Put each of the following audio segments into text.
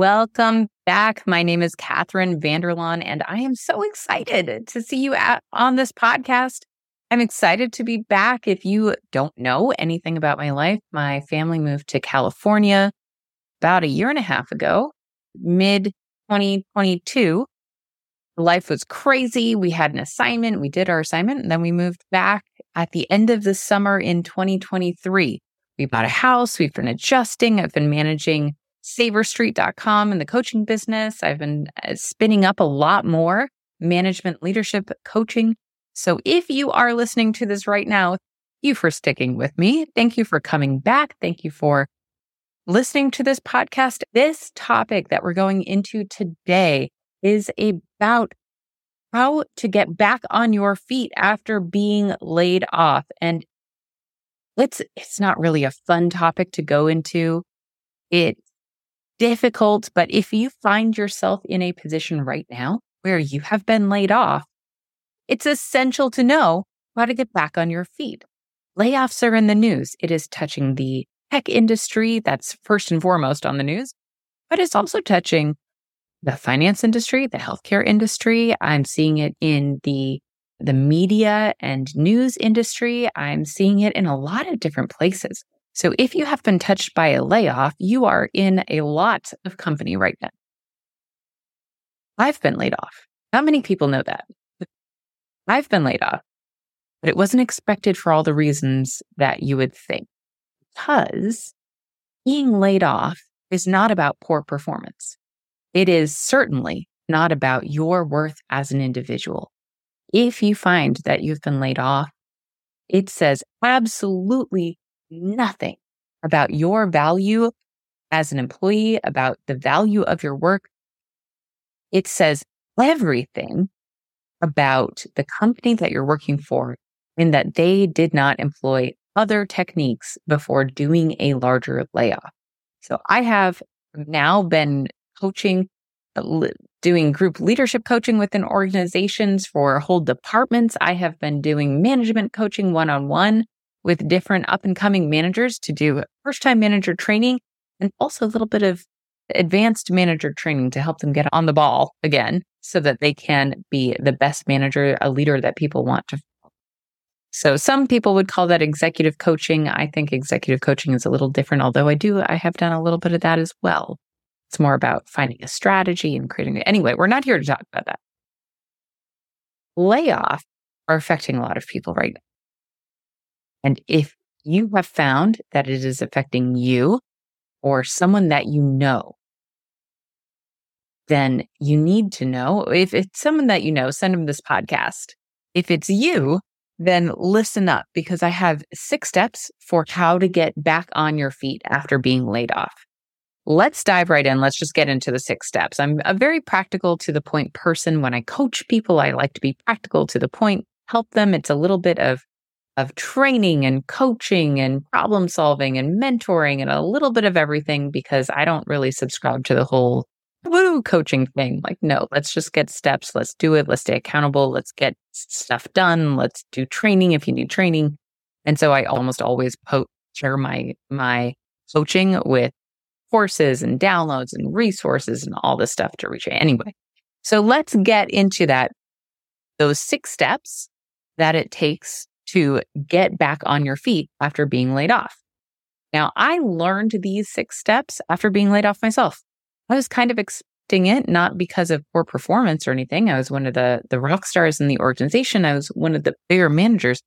Welcome back. My name is Catherine Vanderlaan, and I am so excited to see you at, on this podcast. I'm excited to be back. If you don't know anything about my life, my family moved to California about a year and a half ago, mid 2022. Life was crazy. We had an assignment, we did our assignment, and then we moved back at the end of the summer in 2023. We bought a house, we've been adjusting, I've been managing saverstreet.com and the coaching business. I've been uh, spinning up a lot more management leadership coaching. So if you are listening to this right now, you for sticking with me. Thank you for coming back. Thank you for listening to this podcast. This topic that we're going into today is about how to get back on your feet after being laid off. And it's, it's not really a fun topic to go into. It difficult, but if you find yourself in a position right now where you have been laid off, it's essential to know how to get back on your feet. Layoffs are in the news. It is touching the tech industry. That's first and foremost on the news, but it's also touching the finance industry, the healthcare industry. I'm seeing it in the the media and news industry. I'm seeing it in a lot of different places. So if you have been touched by a layoff, you are in a lot of company right now. I've been laid off. Not many people know that. I've been laid off, but it wasn't expected for all the reasons that you would think. Because being laid off is not about poor performance. It is certainly not about your worth as an individual. If you find that you've been laid off, it says absolutely nothing about your value as an employee, about the value of your work. It says everything about the company that you're working for in that they did not employ other techniques before doing a larger layoff. So I have now been coaching, doing group leadership coaching within organizations for whole departments. I have been doing management coaching one on one with different up and coming managers to do first time manager training and also a little bit of advanced manager training to help them get on the ball again so that they can be the best manager, a leader that people want to. Follow. So some people would call that executive coaching. I think executive coaching is a little different, although I do, I have done a little bit of that as well. It's more about finding a strategy and creating it. Anyway, we're not here to talk about that. Layoff are affecting a lot of people right now. And if you have found that it is affecting you or someone that you know, then you need to know. If it's someone that you know, send them this podcast. If it's you, then listen up because I have six steps for how to get back on your feet after being laid off. Let's dive right in. Let's just get into the six steps. I'm a very practical to the point person. When I coach people, I like to be practical to the point, help them. It's a little bit of of training and coaching and problem solving and mentoring and a little bit of everything because I don't really subscribe to the whole woo coaching thing. Like, no, let's just get steps. Let's do it. Let's stay accountable. Let's get stuff done. Let's do training if you need training. And so I almost always share my, my coaching with courses and downloads and resources and all this stuff to reach it. Anyway, so let's get into that. Those six steps that it takes to get back on your feet after being laid off. Now, I learned these six steps after being laid off myself. I was kind of expecting it, not because of poor performance or anything. I was one of the, the rock stars in the organization. I was one of the bigger managers,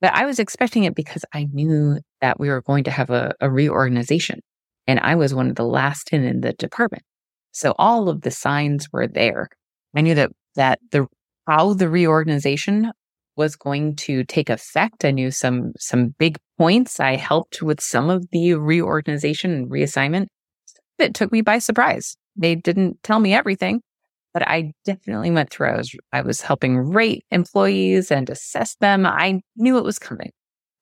but I was expecting it because I knew that we were going to have a, a reorganization and I was one of the last in, in the department. So all of the signs were there. I knew that, that the, how the reorganization was going to take effect. I knew some some big points. I helped with some of the reorganization and reassignment. It took me by surprise. They didn't tell me everything, but I definitely went through. I was, I was helping rate employees and assess them. I knew it was coming.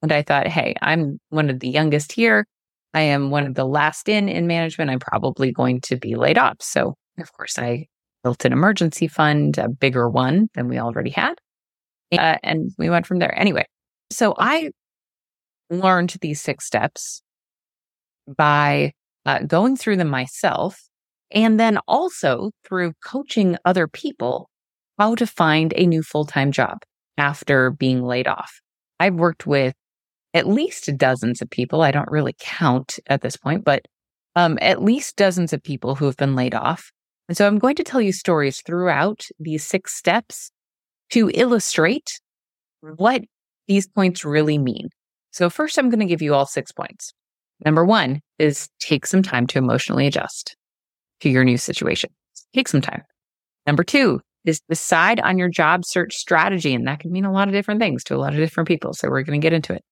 And I thought, hey, I'm one of the youngest here. I am one of the last in in management. I'm probably going to be laid off. So, of course, I built an emergency fund, a bigger one than we already had uh, and we went from there. Anyway, so I learned these six steps by uh, going through them myself And then also through coaching other people how to find a new full time job after being laid off. I've worked with at least dozens of people. I don't really count at this point, but um, at least dozens of people who have been laid off. And so I'm going to tell you stories throughout these six steps to illustrate mm-hmm. what these points really mean. So, first, I'm going to give you all six points. Number one is take some time to emotionally adjust to your new situation. Take some time. Number two is decide on your job search strategy. And that can mean a lot of different things to a lot of different people. So, we're going to get into it.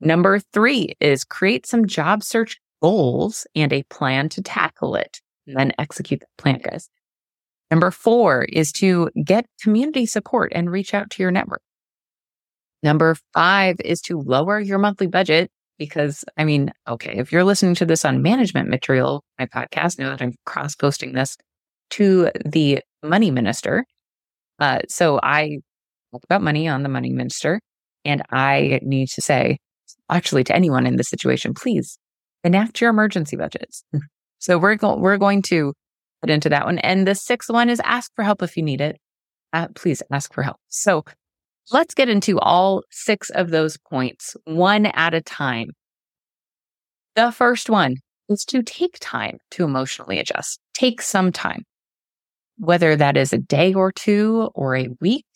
Number three is create some job search goals and a plan to tackle it, and then execute that plan, guys. Number four is to get community support and reach out to your network. Number five is to lower your monthly budget because, I mean, okay, if you're listening to this on management material, my podcast, know that I'm cross posting this to the money minister. Uh, so I talk about money on the money minister. And I need to say, actually, to anyone in this situation, please enact your emergency budgets. so we're, go- we're going to get into that one. And the sixth one is ask for help if you need it. Uh, please ask for help. So let's get into all six of those points one at a time. The first one is to take time to emotionally adjust. Take some time, whether that is a day or two or a week,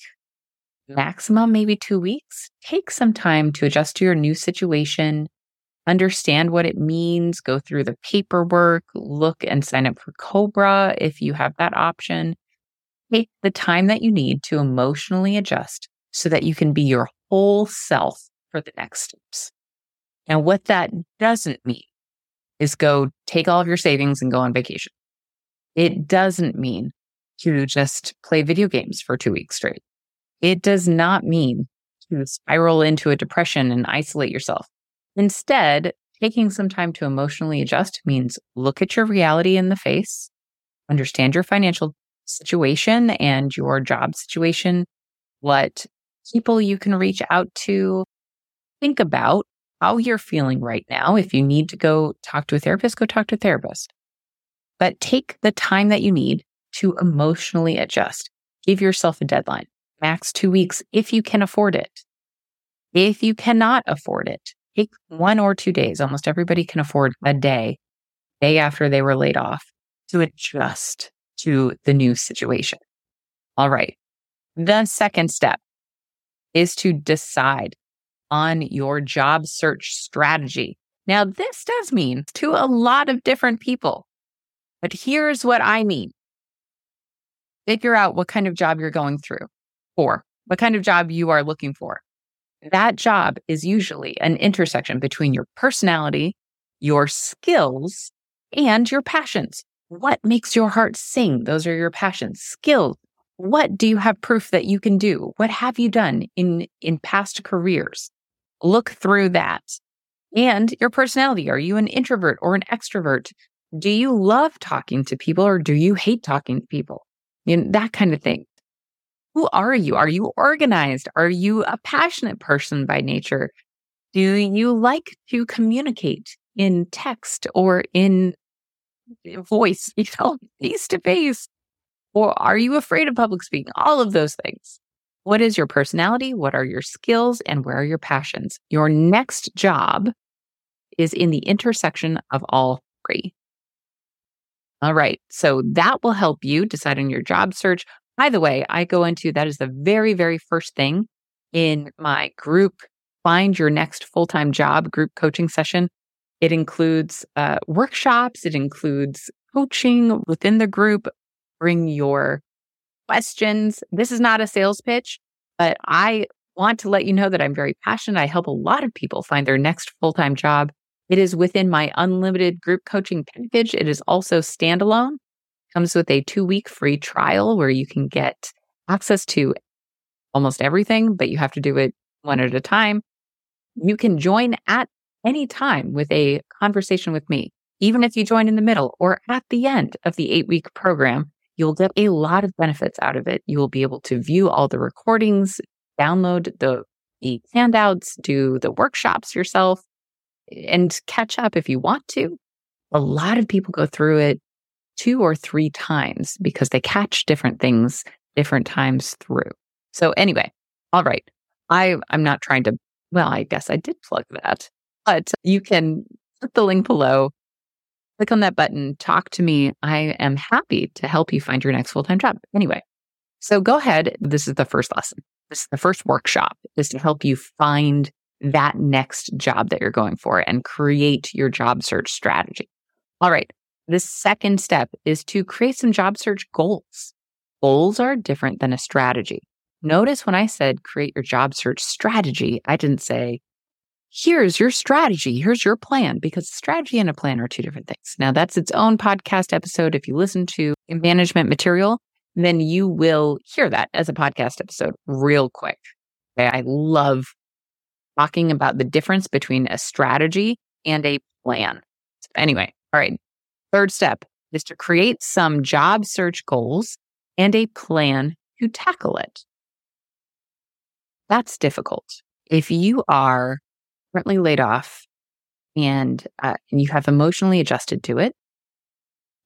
maximum maybe two weeks. Take some time to adjust to your new situation, understand what it means, go through the paperwork, look and sign up for COBRA if you have that option. Take the time that you need to emotionally adjust so that you can be your whole self for the next steps. Now, what that doesn't mean is go take all of your savings and go on vacation. It doesn't mean to just play video games for two weeks straight. It does not mean to spiral into a depression and isolate yourself. Instead, taking some time to emotionally adjust means look at your reality in the face, understand your financial situation and your job situation, what people you can reach out to, think about how you're feeling right now. If you need to go talk to a therapist, go talk to a therapist. But take the time that you need to emotionally adjust. Give yourself a deadline, max two weeks if you can afford it. If you cannot afford it, take one or two days. Almost everybody can afford a day, day after they were laid off to adjust to the new situation. All right. The second step is to decide on your job search strategy. Now, this does mean to a lot of different people, but here's what I mean. Figure out what kind of job you're going through for, what kind of job you are looking for. That job is usually an intersection between your personality, your skills, and your passions. What makes your heart sing? Those are your passions. Skills, what do you have proof that you can do? What have you done in, in past careers? Look through that. And your personality. Are you an introvert or an extrovert? Do you love talking to people or do you hate talking to people? You know, that kind of thing. Who are you? Are you organized? Are you a passionate person by nature? Do you like to communicate in text or in eh, voice, you know, face to face? Or are you afraid of public speaking? All of those things. What is your personality? What are your skills? And where are your passions? Your next job is in the intersection of all three. All right. So that will help you decide on your job search. By the way, I go into that is the very, very first thing in my group Find Your Next Full Time Job group coaching session. It includes uh, workshops, it includes coaching within the group, bring your questions. This is not a sales pitch, but I want to let you know that I'm very passionate. I help a lot of people find their next full time job. It is within my unlimited group coaching package. It is also standalone, comes with a two week free trial where you can get access to almost everything, but you have to do it one at a time. You can join at any time with a conversation with me, even if you join in the middle or at the end of the eight week program. You'll get a lot of benefits out of it. You will be able to view all the recordings, download the, the handouts, do the workshops yourself, and catch up if you want to. A lot of people go through it two or three times because they catch different things different times through. So anyway, all right. I I'm not trying to well, I guess I did plug that. But you can click the link below, click on that button, talk to me. I am happy to help you find your next full-time job. Anyway, so go ahead. This is the first lesson. This is the first workshop is to help you find that next job that you're going for and create your job search strategy. All right. The second step is to create some job search goals. Goals are different than a strategy. Notice when I said create your job search strategy, I didn't say, here's your strategy, here's your plan, because strategy and a plan are two different things. Now, that's its own podcast episode. If you listen to management material, then you will hear that as a podcast episode real quick. I love talking about the difference between a strategy and a plan. So anyway, all right. Third step is to create some job search goals and a plan to tackle it. That's difficult. If you are currently laid off and, uh, you have emotionally adjusted to it,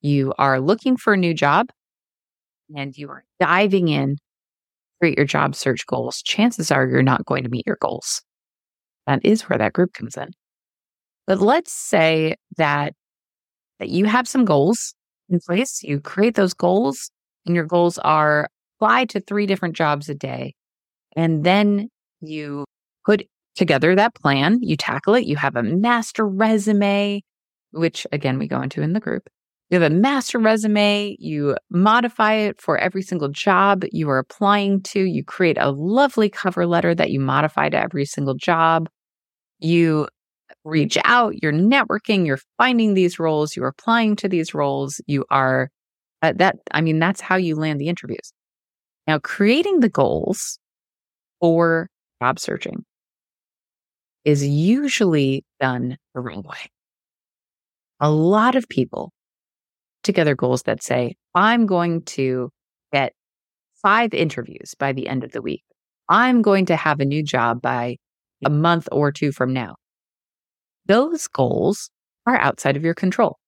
you are looking for a new job and you are diving in, create your job search goals, chances are you're not going to meet your goals. That is where that group comes in. But let's say that, that you have some goals in place. You create those goals and your goals are apply to three different jobs a day. And then you put together that plan, you tackle it, you have a master resume, which again, we go into in the group. You have a master resume, you modify it for every single job you are applying to. You create a lovely cover letter that you modify to every single job. You reach out, you're networking, you're finding these roles, you're applying to these roles, you are uh, that, I mean, that's how you land the interviews. Now, creating the goals for job searching is usually done the wrong way. A lot of people together goals that say, I'm going to get five interviews by the end of the week. I'm going to have a new job by a month or two from now. Those goals are outside of your control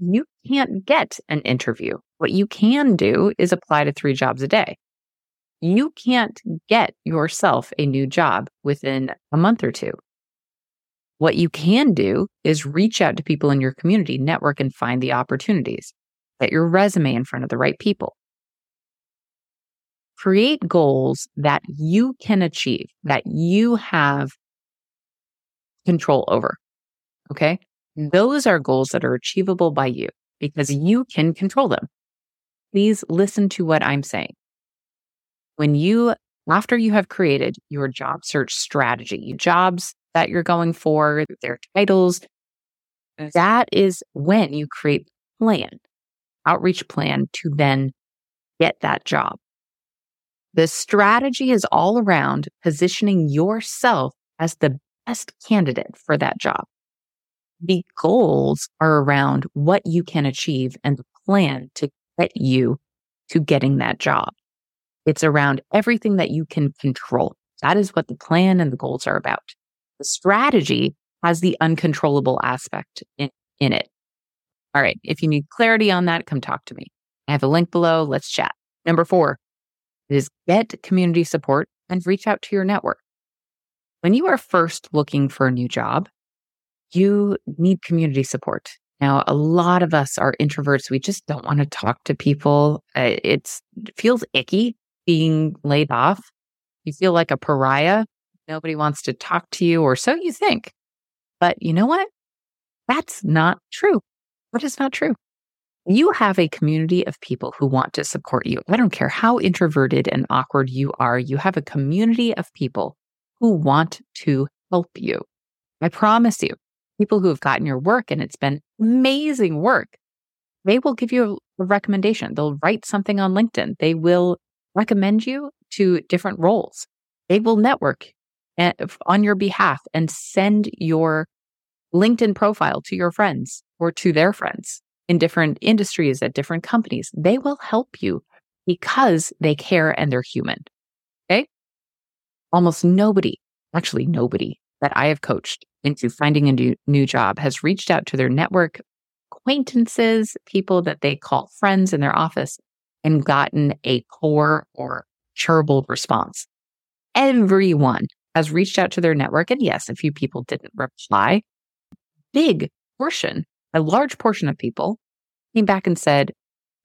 you can't get an interview. What you can do is apply to three jobs a day. You can't get yourself a new job within a month or two. What you can do is reach out to people in your community, network, and find the opportunities. Get your resume in front of the right people. Create goals that you can achieve, that you have control over. Okay. Those are goals that are achievable by you because you can control them. Please listen to what I'm saying. When you, after you have created your job search strategy, jobs that you're going for, their titles, that is when you create plan, outreach plan to then get that job. The strategy is all around positioning yourself as the best candidate for that job. The goals are around what you can achieve and the plan to get you to getting that job. It's around everything that you can control. That is what the plan and the goals are about. The strategy has the uncontrollable aspect in, in it. All right. If you need clarity on that, come talk to me. I have a link below. Let's chat. Number four is get community support and reach out to your network. When you are first looking for a new job, you need community support. Now, a lot of us are introverts. We just don't want to talk to people. Uh, it's, it feels icky being laid off. You feel like a pariah. Nobody wants to talk to you, or so you think. But you know what? That's not true. What is not true? You have a community of people who want to support you. I don't care how introverted and awkward you are, you have a community of people who want to help you. I promise you, people who have gotten your work and it's been amazing work, they will give you a recommendation. They'll write something on LinkedIn. They will recommend you to different roles. They will network eh, on your behalf and send your LinkedIn profile to your friends or to their friends in different industries at different companies. They will help you because they care and they're human. Almost nobody, actually nobody that I have coached into finding a new, new job has reached out to their network acquaintances, people that they call friends in their office, and gotten a poor or terrible response. Everyone has reached out to their network. And yes, a few people didn't reply. Big portion, a large portion of people came back and said,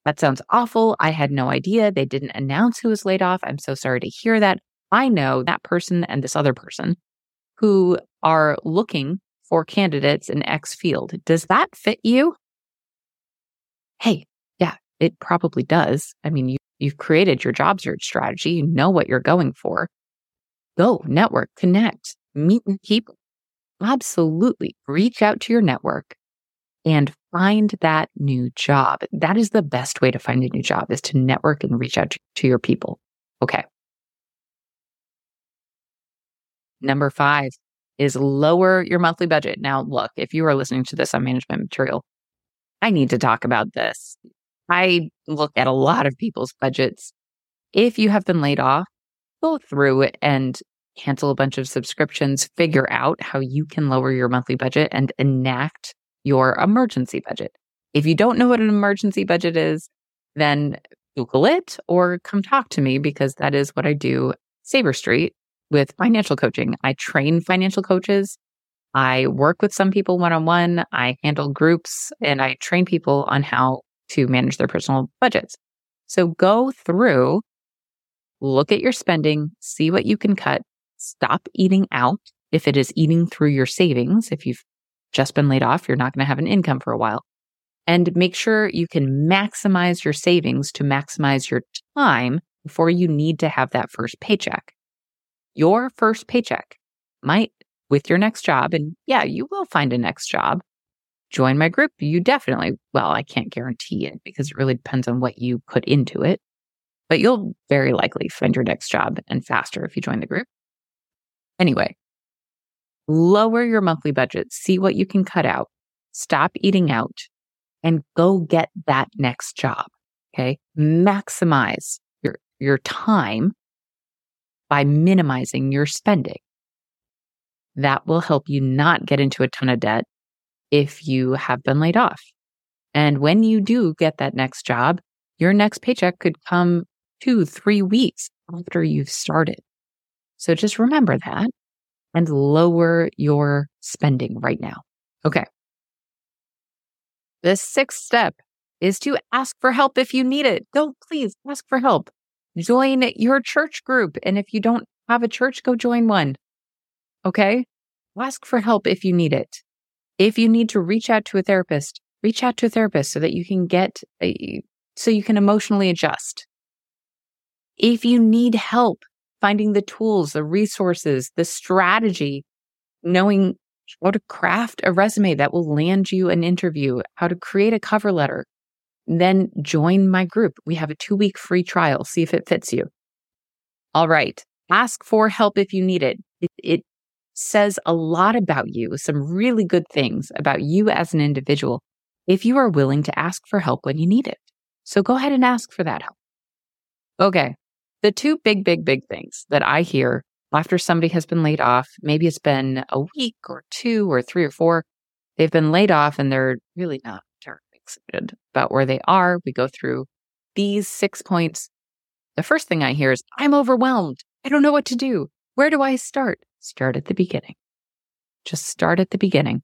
that sounds awful. I had no idea. They didn't announce who was laid off. I'm so sorry to hear that. I know that person and this other person who are looking for candidates in X field. Does that fit you? Hey, yeah, it probably does. I mean, you, you've created your job search strategy. You know what you're going for. Go network, connect, meet people. Absolutely. Reach out to your network and find that new job. That is the best way to find a new job is to network and reach out to, to your people. Okay. Number five is lower your monthly budget. Now, look, if you are listening to this on management material, I need to talk about this. I look at a lot of people's budgets. If you have been laid off, go through and cancel a bunch of subscriptions, figure out how you can lower your monthly budget and enact your emergency budget. If you don't know what an emergency budget is, then Google it or come talk to me because that is what I do Saver Street with financial coaching. I train financial coaches. I work with some people one on one. I handle groups and I train people on how to manage their personal budgets. So go through, look at your spending, see what you can cut, stop eating out. If it is eating through your savings, if you've just been laid off, you're not going to have an income for a while. And make sure you can maximize your savings to maximize your time before you need to have that first paycheck. Your first paycheck might, with your next job, and yeah, you will find a next job. Join my group. You definitely, well, I can't guarantee it because it really depends on what you put into it, but you'll very likely find your next job and faster if you join the group. Anyway, lower your monthly budget, see what you can cut out, stop eating out, and go get that next job. Okay. Maximize your, your time by minimizing your spending. That will help you not get into a ton of debt if you have been laid off. And when you do get that next job, your next paycheck could come two, three weeks after you've started. So just remember that and lower your spending right now. Okay. The sixth step is to ask for help if you need it. Go, please ask for help. Join your church group. And if you don't have a church, go join one. Okay. Ask for help if you need it. If you need to reach out to a therapist, reach out to a therapist so that you can get a, so you can emotionally adjust. If you need help finding the tools, the resources, the strategy, knowing how to craft a resume that will land you an interview, how to create a cover letter, then join my group. We have a two week free trial. See if it fits you. All right. Ask for help if you need it. it. It says a lot about you, some really good things about you as an individual if you are willing to ask for help when you need it. So go ahead and ask for that help. Okay. The two big, big, big things that I hear after somebody has been laid off, maybe it's been a week or two or three or four, they've been laid off and they're really not excited about where they are. We go through these six points. The first thing I hear is, I'm overwhelmed. I don't know what to do. Where do I start? Start at the beginning. Just start at the beginning.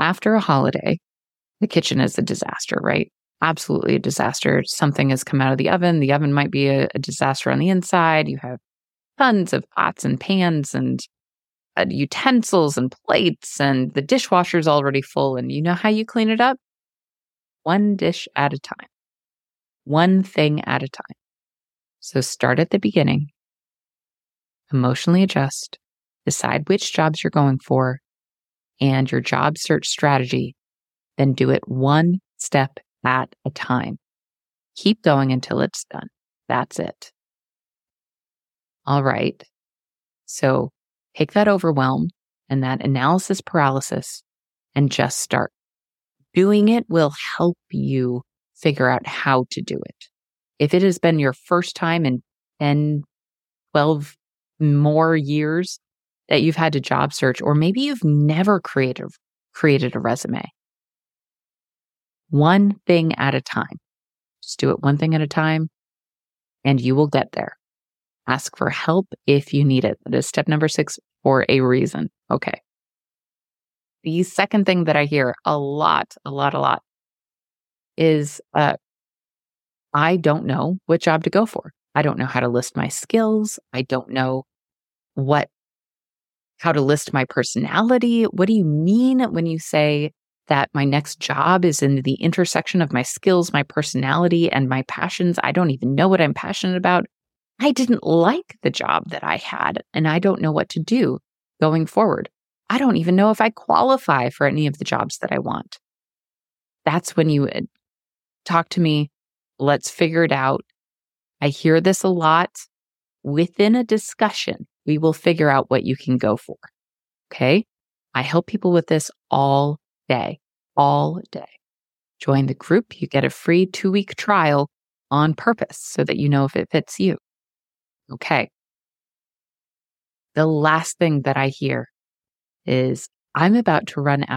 After a holiday, the kitchen is a disaster, right? absolutely a disaster. Something has come out of the oven. The oven might be a, a disaster on the inside. You have tons of pots and pans and uh, utensils and plates, and the dishwasher's already full. And you know how you clean it up? One dish at a time, one thing at a time. So start at the beginning, emotionally adjust, decide which jobs you're going for, and your job search strategy. Then do it one step at a time. Keep going until it's done. That's it. All right. So take that overwhelm and that analysis paralysis and just start. Doing it will help you figure out how to do it. If it has been your first time in 10, 12 more years that you've had to job search, or maybe you've never created, created a resume, one thing at a time. Just do it one thing at a time and you will get there. Ask for help if you need it. That is step number six for a reason. Okay. The second thing that I hear a lot, a lot, a lot is uh, I don't know what job to go for. I don't know how to list my skills. I don't know what, how to list my personality. What do you mean when you say that my next job is in the intersection of my skills, my personality, and my passions? I don't even know what I'm passionate about. I didn't like the job that I had, and I don't know what to do going forward. I don't even know if I qualify for any of the jobs that I want. That's when you uh, talk to me. Let's figure it out. I hear this a lot. Within a discussion, we will figure out what you can go for. Okay. I help people with this all day, all day. Join the group. You get a free two week trial on purpose so that you know if it fits you. Okay. The last thing that I hear is I'm about to run out